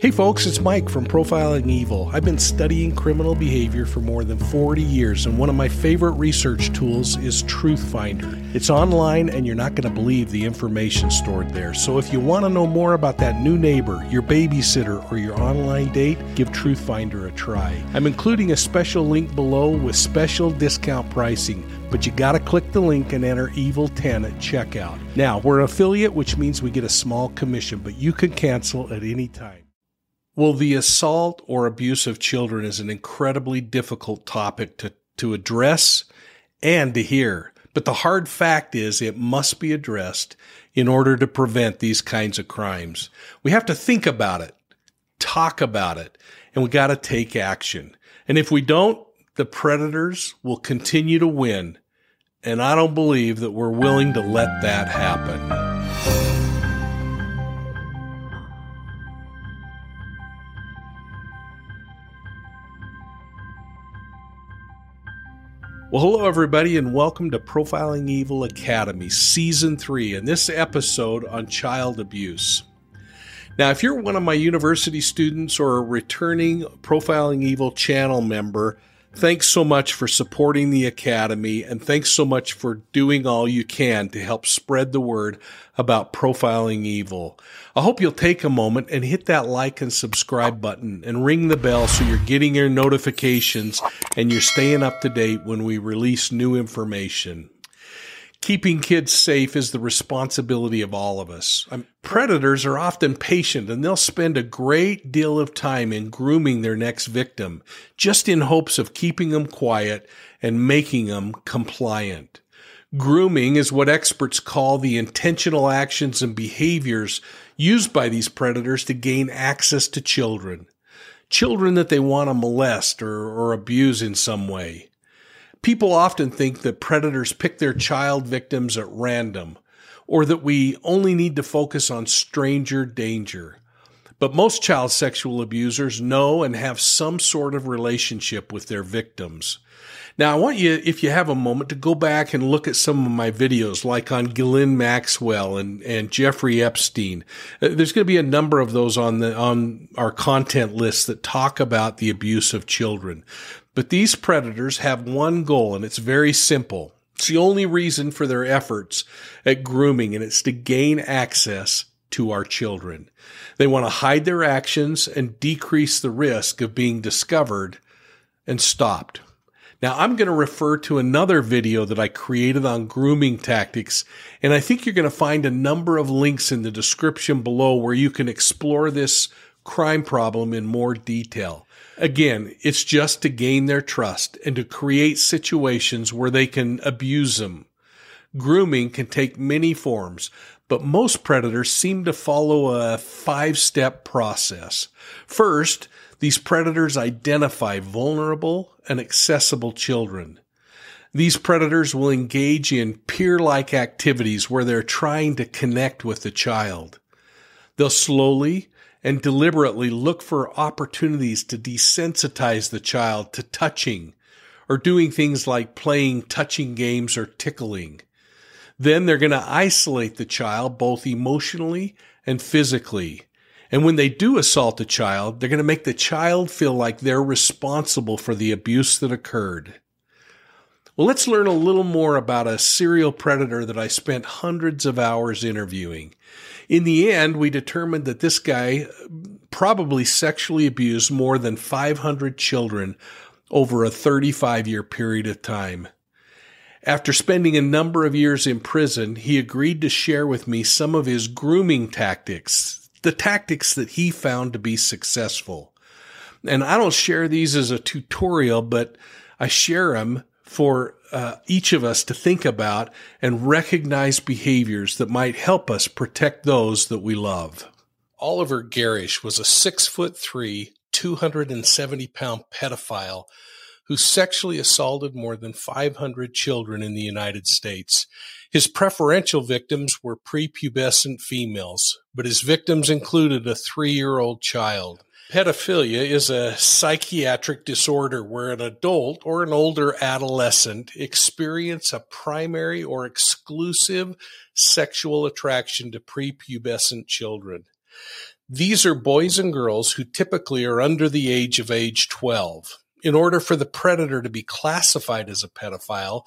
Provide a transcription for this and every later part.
Hey folks, it's Mike from Profiling Evil. I've been studying criminal behavior for more than 40 years, and one of my favorite research tools is Truthfinder. It's online, and you're not going to believe the information stored there. So if you want to know more about that new neighbor, your babysitter, or your online date, give Truthfinder a try. I'm including a special link below with special discount pricing, but you got to click the link and enter Evil10 at checkout. Now, we're an affiliate, which means we get a small commission, but you can cancel at any time. Well, the assault or abuse of children is an incredibly difficult topic to, to address and to hear. But the hard fact is it must be addressed in order to prevent these kinds of crimes. We have to think about it, talk about it, and we got to take action. And if we don't, the predators will continue to win. And I don't believe that we're willing to let that happen. Well, hello, everybody, and welcome to Profiling Evil Academy, Season 3, and this episode on child abuse. Now, if you're one of my university students or a returning Profiling Evil channel member, Thanks so much for supporting the Academy, and thanks so much for doing all you can to help spread the word about profiling evil. I hope you'll take a moment and hit that like and subscribe button and ring the bell so you're getting your notifications and you're staying up to date when we release new information. Keeping kids safe is the responsibility of all of us. Um, predators are often patient and they'll spend a great deal of time in grooming their next victim just in hopes of keeping them quiet and making them compliant. Grooming is what experts call the intentional actions and behaviors used by these predators to gain access to children. Children that they want to molest or, or abuse in some way. People often think that predators pick their child victims at random, or that we only need to focus on stranger danger. But most child sexual abusers know and have some sort of relationship with their victims. Now, I want you, if you have a moment, to go back and look at some of my videos, like on Ghislaine Maxwell and, and Jeffrey Epstein. Uh, there's going to be a number of those on the, on our content list that talk about the abuse of children. But these predators have one goal, and it's very simple. It's the only reason for their efforts at grooming, and it's to gain access to our children. They want to hide their actions and decrease the risk of being discovered and stopped. Now, I'm going to refer to another video that I created on grooming tactics, and I think you're going to find a number of links in the description below where you can explore this crime problem in more detail. Again, it's just to gain their trust and to create situations where they can abuse them. Grooming can take many forms, but most predators seem to follow a five step process. First, these predators identify vulnerable and accessible children. These predators will engage in peer like activities where they're trying to connect with the child. They'll slowly and deliberately look for opportunities to desensitize the child to touching or doing things like playing touching games or tickling. Then they're going to isolate the child both emotionally and physically. And when they do assault a child, they're going to make the child feel like they're responsible for the abuse that occurred. Well, let's learn a little more about a serial predator that I spent hundreds of hours interviewing. In the end, we determined that this guy probably sexually abused more than 500 children over a 35 year period of time. After spending a number of years in prison, he agreed to share with me some of his grooming tactics, the tactics that he found to be successful. And I don't share these as a tutorial, but I share them for uh, each of us to think about and recognize behaviors that might help us protect those that we love. Oliver Garish was a six foot three, 270 pound pedophile who sexually assaulted more than 500 children in the United States. His preferential victims were prepubescent females, but his victims included a three year old child. Pedophilia is a psychiatric disorder where an adult or an older adolescent experience a primary or exclusive sexual attraction to prepubescent children. These are boys and girls who typically are under the age of age 12. In order for the predator to be classified as a pedophile,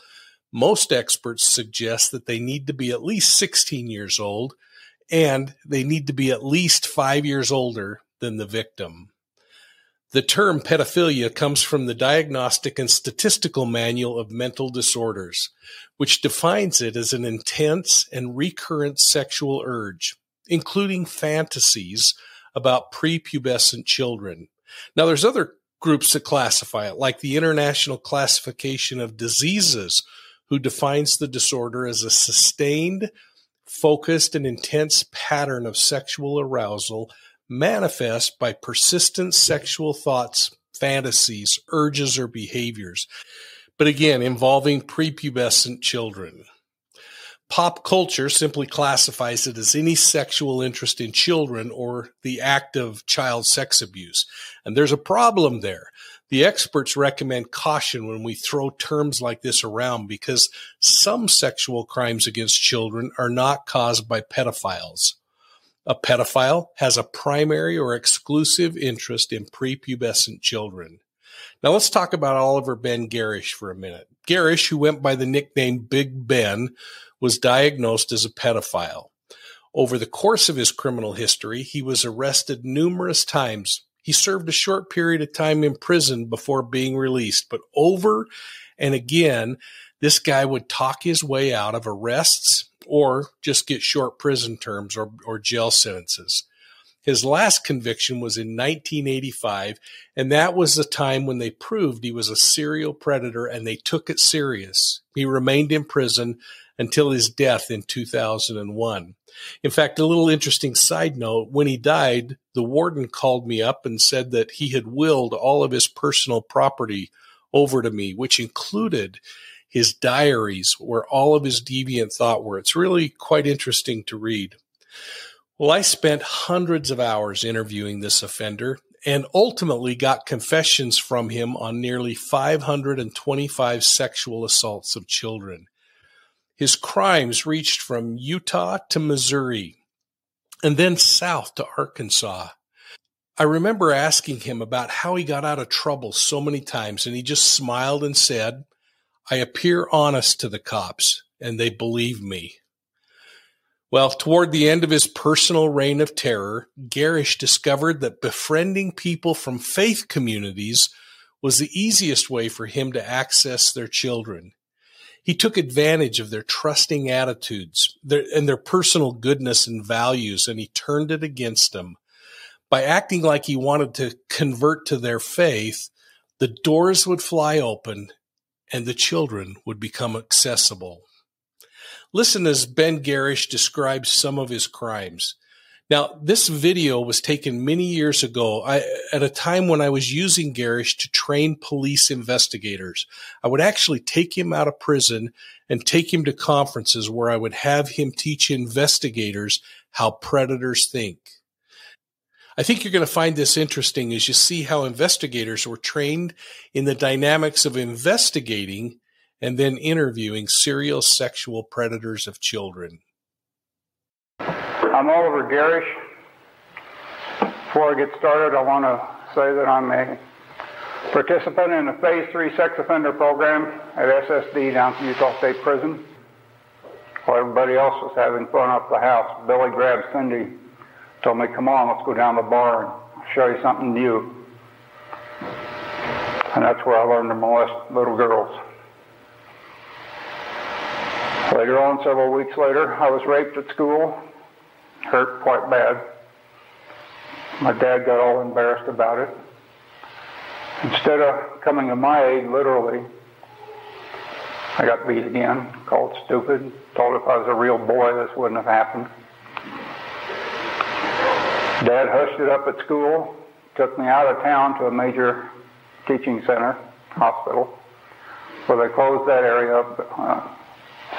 most experts suggest that they need to be at least 16 years old and they need to be at least five years older than the victim. The term pedophilia comes from the Diagnostic and Statistical Manual of Mental Disorders, which defines it as an intense and recurrent sexual urge, including fantasies about prepubescent children. Now, there's other groups that classify it, like the International Classification of Diseases, who defines the disorder as a sustained, focused, and intense pattern of sexual arousal manifest by persistent sexual thoughts, fantasies, urges, or behaviors, but again, involving prepubescent children. Pop culture simply classifies it as any sexual interest in children or the act of child sex abuse. And there's a problem there. The experts recommend caution when we throw terms like this around because some sexual crimes against children are not caused by pedophiles. A pedophile has a primary or exclusive interest in prepubescent children. Now let's talk about Oliver Ben Garish for a minute. Garish, who went by the nickname Big Ben, was diagnosed as a pedophile. Over the course of his criminal history, he was arrested numerous times. He served a short period of time in prison before being released, but over and again, this guy would talk his way out of arrests or just get short prison terms or, or jail sentences. His last conviction was in 1985, and that was the time when they proved he was a serial predator and they took it serious. He remained in prison until his death in 2001. In fact, a little interesting side note when he died, the warden called me up and said that he had willed all of his personal property over to me, which included his diaries where all of his deviant thought were. It's really quite interesting to read. Well, I spent hundreds of hours interviewing this offender and ultimately got confessions from him on nearly 525 sexual assaults of children. His crimes reached from Utah to Missouri and then south to Arkansas. I remember asking him about how he got out of trouble so many times, and he just smiled and said, I appear honest to the cops, and they believe me. Well, toward the end of his personal reign of terror, Garish discovered that befriending people from faith communities was the easiest way for him to access their children. He took advantage of their trusting attitudes their, and their personal goodness and values, and he turned it against them. By acting like he wanted to convert to their faith, the doors would fly open and the children would become accessible. Listen as Ben Garish describes some of his crimes. Now, this video was taken many years ago I, at a time when I was using Garish to train police investigators. I would actually take him out of prison and take him to conferences where I would have him teach investigators how predators think. I think you're going to find this interesting as you see how investigators were trained in the dynamics of investigating and then interviewing serial sexual predators of children. I'm Oliver Garish. Before I get started, I want to say that I'm a participant in the Phase 3 sex offender program at SSD down at Utah State Prison. While everybody else was having fun up the house, Billy grabbed Cindy told me, come on, let's go down the bar and show you something new. And that's where I learned to molest little girls. Later on, several weeks later, I was raped at school, hurt quite bad. My dad got all embarrassed about it. Instead of coming to my aid, literally, I got beat again, called stupid, told if I was a real boy, this wouldn't have happened. Dad hushed it up at school, took me out of town to a major teaching center, hospital, where they closed that area up uh,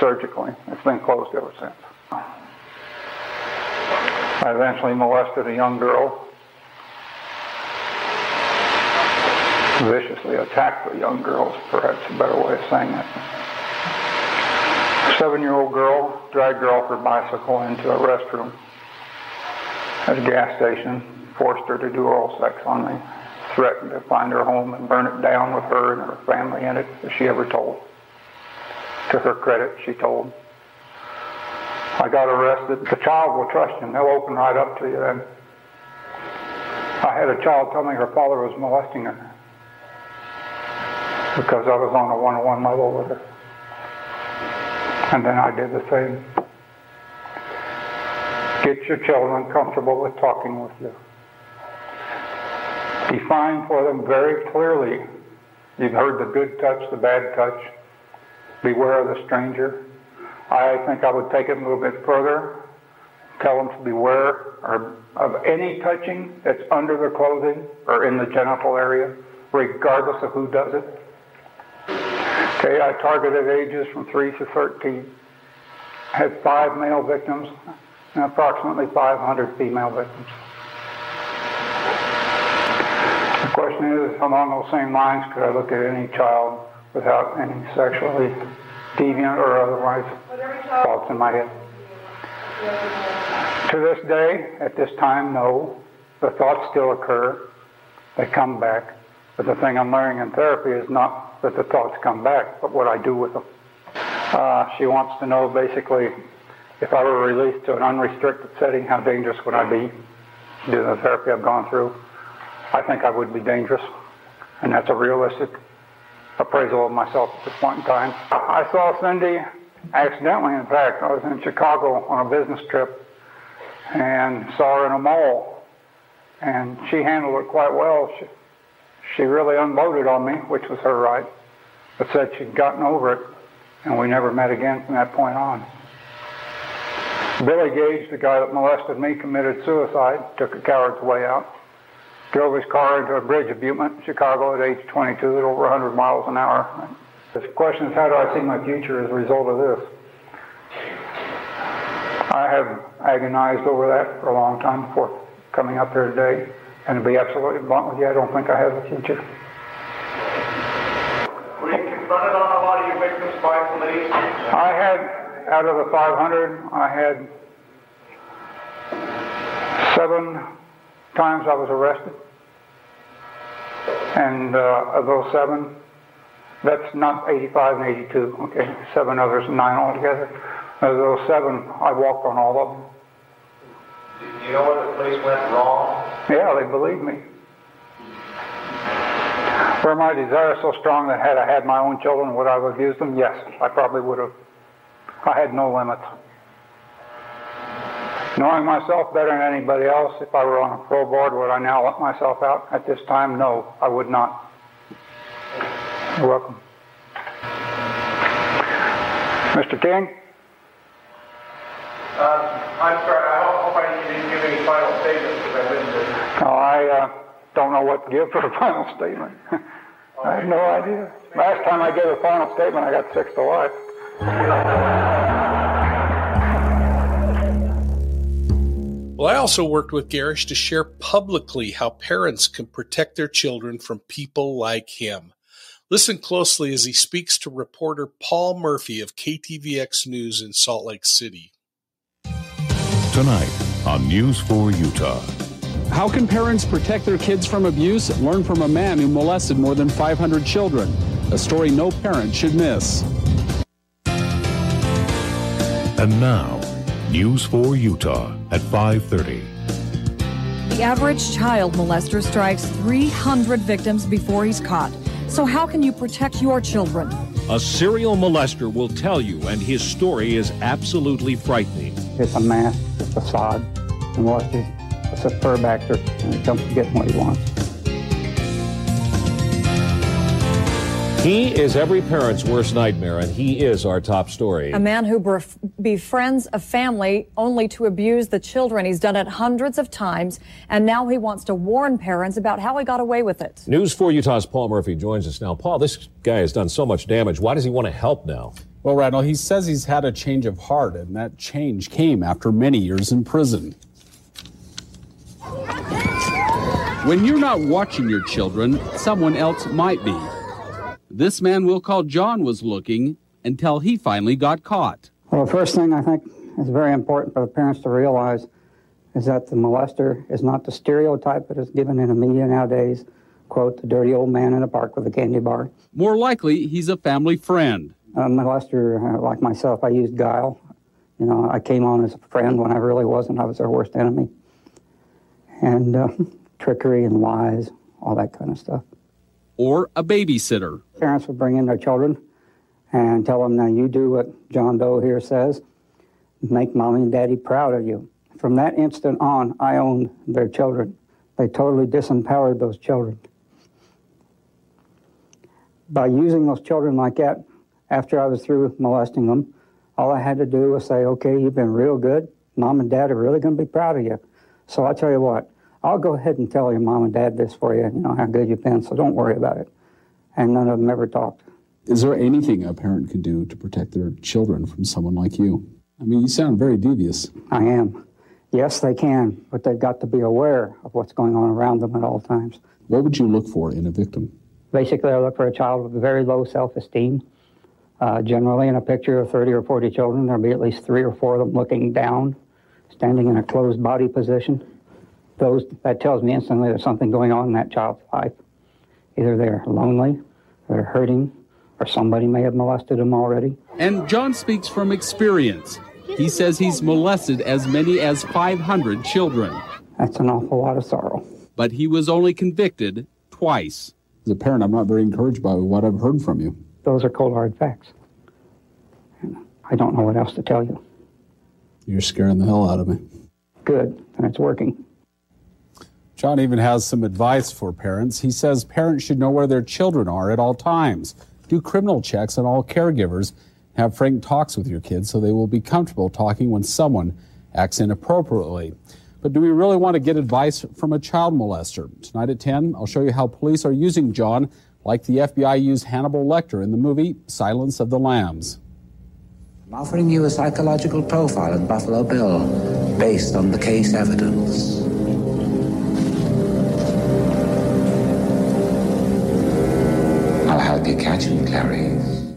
surgically. It's been closed ever since. I eventually molested a young girl, viciously attacked the young girl, perhaps a better way of saying it. Seven year old girl dragged her off her bicycle into a restroom at a gas station, forced her to do oral sex on me, threatened to find her home and burn it down with her and her family in it, if she ever told. To her credit, she told. I got arrested. The child will trust you. They'll open right up to you then. I had a child tell me her father was molesting her because I was on a one-on-one level with her. And then I did the same. Get your children comfortable with talking with you. Define for them very clearly. You've heard the good touch, the bad touch. Beware of the stranger. I think I would take it a little bit further. Tell them to beware of any touching that's under their clothing or in the genital area, regardless of who does it. Okay, I targeted ages from 3 to 13. Had five male victims and approximately 500 female victims. The question is, along those same lines, could I look at any child without any sexually deviant or otherwise thoughts in my head? To this day, at this time, no. The thoughts still occur. They come back. But the thing I'm learning in therapy is not that the thoughts come back, but what I do with them. Uh, she wants to know basically if I were released to an unrestricted setting, how dangerous would I be? Due to the therapy I've gone through, I think I would be dangerous. And that's a realistic appraisal of myself at this point in time. I saw Cindy accidentally, in fact. I was in Chicago on a business trip and saw her in a mall. And she handled it quite well. She, she really unloaded on me, which was her right, but said she'd gotten over it, and we never met again from that point on. Billy Gage, the guy that molested me, committed suicide, took a coward's way out, drove his car into a bridge abutment in Chicago at age 22 at over 100 miles an hour. The question is, how do I see my future as a result of this? I have agonized over that for a long time before coming up here today. And to be absolutely blunt with you, I don't think I have a future. Were you confronted on a lot of your victims by police? I had out of the 500, I had seven times I was arrested. And uh, of those seven, that's not 85 and 82, okay? Seven others, nine altogether. Of those seven, I walked on all of them. Do you know where the police went wrong? Yeah, they believed me. Were my desire so strong that had I had my own children, would I have abused them? Yes, I probably would have. I had no limits. Knowing myself better than anybody else, if I were on a pro board, would I now let myself out? At this time, no, I would not. You're welcome. Mr. King? Uh, I'm sorry, I hope I didn't give any final statements because I didn't. No, I uh, don't know what to give for a final statement. I have no idea. Last time I gave a final statement, I got six to life. Well, I also worked with Garish to share publicly how parents can protect their children from people like him. Listen closely as he speaks to reporter Paul Murphy of KTVX News in Salt Lake City. Tonight on News 4 Utah. How can parents protect their kids from abuse? Learn from a man who molested more than 500 children. A story no parent should miss. And now, News 4 Utah at 5:30. The average child molester strikes 300 victims before he's caught. So how can you protect your children? A serial molester will tell you, and his story is absolutely frightening. It's a mask, a facade, and what is it's a fur actor, and he comes to get what he wants. He is every parent's worst nightmare, and he is our top story. A man who bef- befriends a family only to abuse the children. He's done it hundreds of times, and now he wants to warn parents about how he got away with it. News 4 Utah's Paul Murphy joins us now. Paul, this guy has done so much damage. Why does he want to help now? Well, Randall, he says he's had a change of heart, and that change came after many years in prison. When you're not watching your children, someone else might be. This man we'll call John was looking until he finally got caught. Well, the first thing I think is very important for the parents to realize is that the molester is not the stereotype that is given in the media nowadays. Quote, the dirty old man in a park with a candy bar. More likely, he's a family friend. A molester, uh, like myself, I used guile. You know, I came on as a friend when I really wasn't. I was their worst enemy. And uh, trickery and lies, all that kind of stuff. Or a babysitter. Parents would bring in their children and tell them, now you do what John Doe here says, make mommy and daddy proud of you. From that instant on, I owned their children. They totally disempowered those children. By using those children like that, after I was through molesting them, all I had to do was say, okay, you've been real good. Mom and dad are really going to be proud of you. So I'll tell you what, I'll go ahead and tell your mom and dad this for you, you know, how good you've been, so don't worry about it. And none of them ever talked. Is there anything a parent can do to protect their children from someone like you? I mean, you sound very devious. I am. Yes, they can, but they've got to be aware of what's going on around them at all times. What would you look for in a victim? Basically, I look for a child with very low self esteem. Uh, generally, in a picture of 30 or 40 children, there'll be at least three or four of them looking down, standing in a closed body position. Those, that tells me instantly there's something going on in that child's life. Either they're lonely, they're hurting, or somebody may have molested them already. And John speaks from experience. He says he's molested as many as 500 children. That's an awful lot of sorrow. But he was only convicted twice. As a parent, I'm not very encouraged by what I've heard from you. Those are cold hard facts. And I don't know what else to tell you. You're scaring the hell out of me. Good, and it's working. John even has some advice for parents. He says parents should know where their children are at all times. Do criminal checks on all caregivers. Have frank talks with your kids so they will be comfortable talking when someone acts inappropriately. But do we really want to get advice from a child molester? Tonight at 10, I'll show you how police are using John like the FBI used Hannibal Lecter in the movie Silence of the Lambs. I'm offering you a psychological profile of Buffalo Bill based on the case evidence. I'll help catch him, Clarice.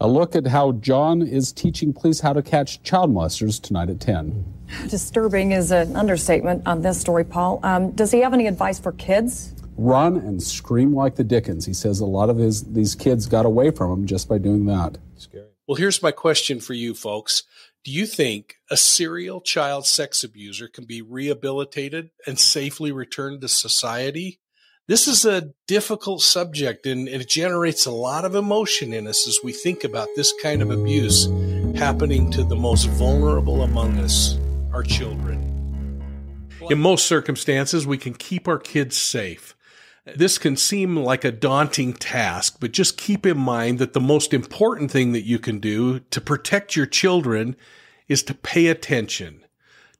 A look at how John is teaching police how to catch child molesters tonight at 10. Disturbing is an understatement on this story, Paul. Um, does he have any advice for kids? Run and scream like the Dickens. He says a lot of his these kids got away from him just by doing that. Scary. Well, here's my question for you folks. Do you think a serial child sex abuser can be rehabilitated and safely returned to society? This is a difficult subject and it generates a lot of emotion in us as we think about this kind of abuse happening to the most vulnerable among us, our children. In most circumstances, we can keep our kids safe. This can seem like a daunting task, but just keep in mind that the most important thing that you can do to protect your children is to pay attention,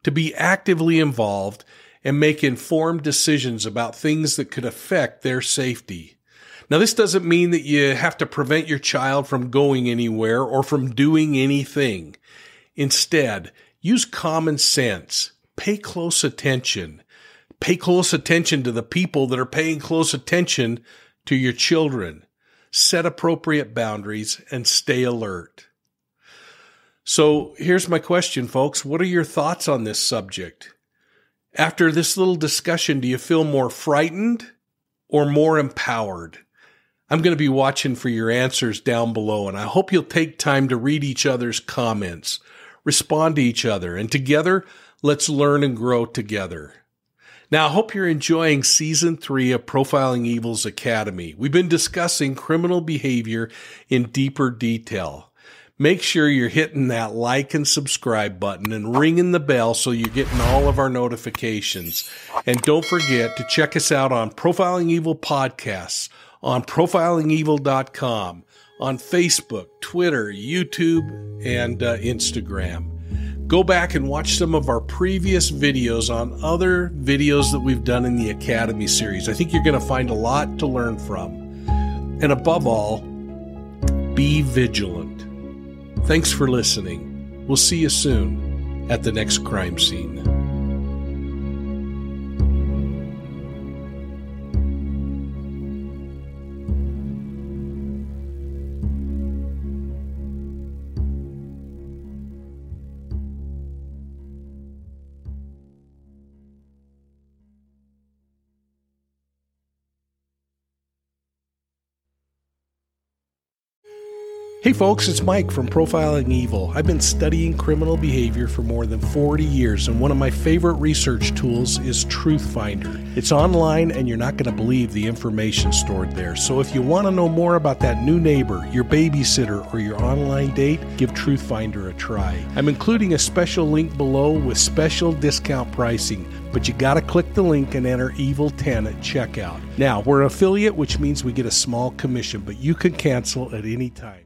to be actively involved, and make informed decisions about things that could affect their safety. Now, this doesn't mean that you have to prevent your child from going anywhere or from doing anything. Instead, use common sense. Pay close attention. Pay close attention to the people that are paying close attention to your children. Set appropriate boundaries and stay alert. So here's my question, folks. What are your thoughts on this subject? After this little discussion, do you feel more frightened or more empowered? I'm going to be watching for your answers down below, and I hope you'll take time to read each other's comments, respond to each other, and together, let's learn and grow together. Now, I hope you're enjoying season three of Profiling Evil's Academy. We've been discussing criminal behavior in deeper detail. Make sure you're hitting that like and subscribe button and ringing the bell so you're getting all of our notifications. And don't forget to check us out on Profiling Evil Podcasts, on profilingevil.com, on Facebook, Twitter, YouTube, and uh, Instagram. Go back and watch some of our previous videos on other videos that we've done in the Academy series. I think you're going to find a lot to learn from. And above all, be vigilant. Thanks for listening. We'll see you soon at the next crime scene. Hey folks, it's Mike from Profiling Evil. I've been studying criminal behavior for more than 40 years, and one of my favorite research tools is Truthfinder. It's online, and you're not going to believe the information stored there. So if you want to know more about that new neighbor, your babysitter, or your online date, give Truthfinder a try. I'm including a special link below with special discount pricing but you got to click the link and enter Evil 10 at checkout. Now, we're an affiliate, which means we get a small commission, but you can cancel at any time.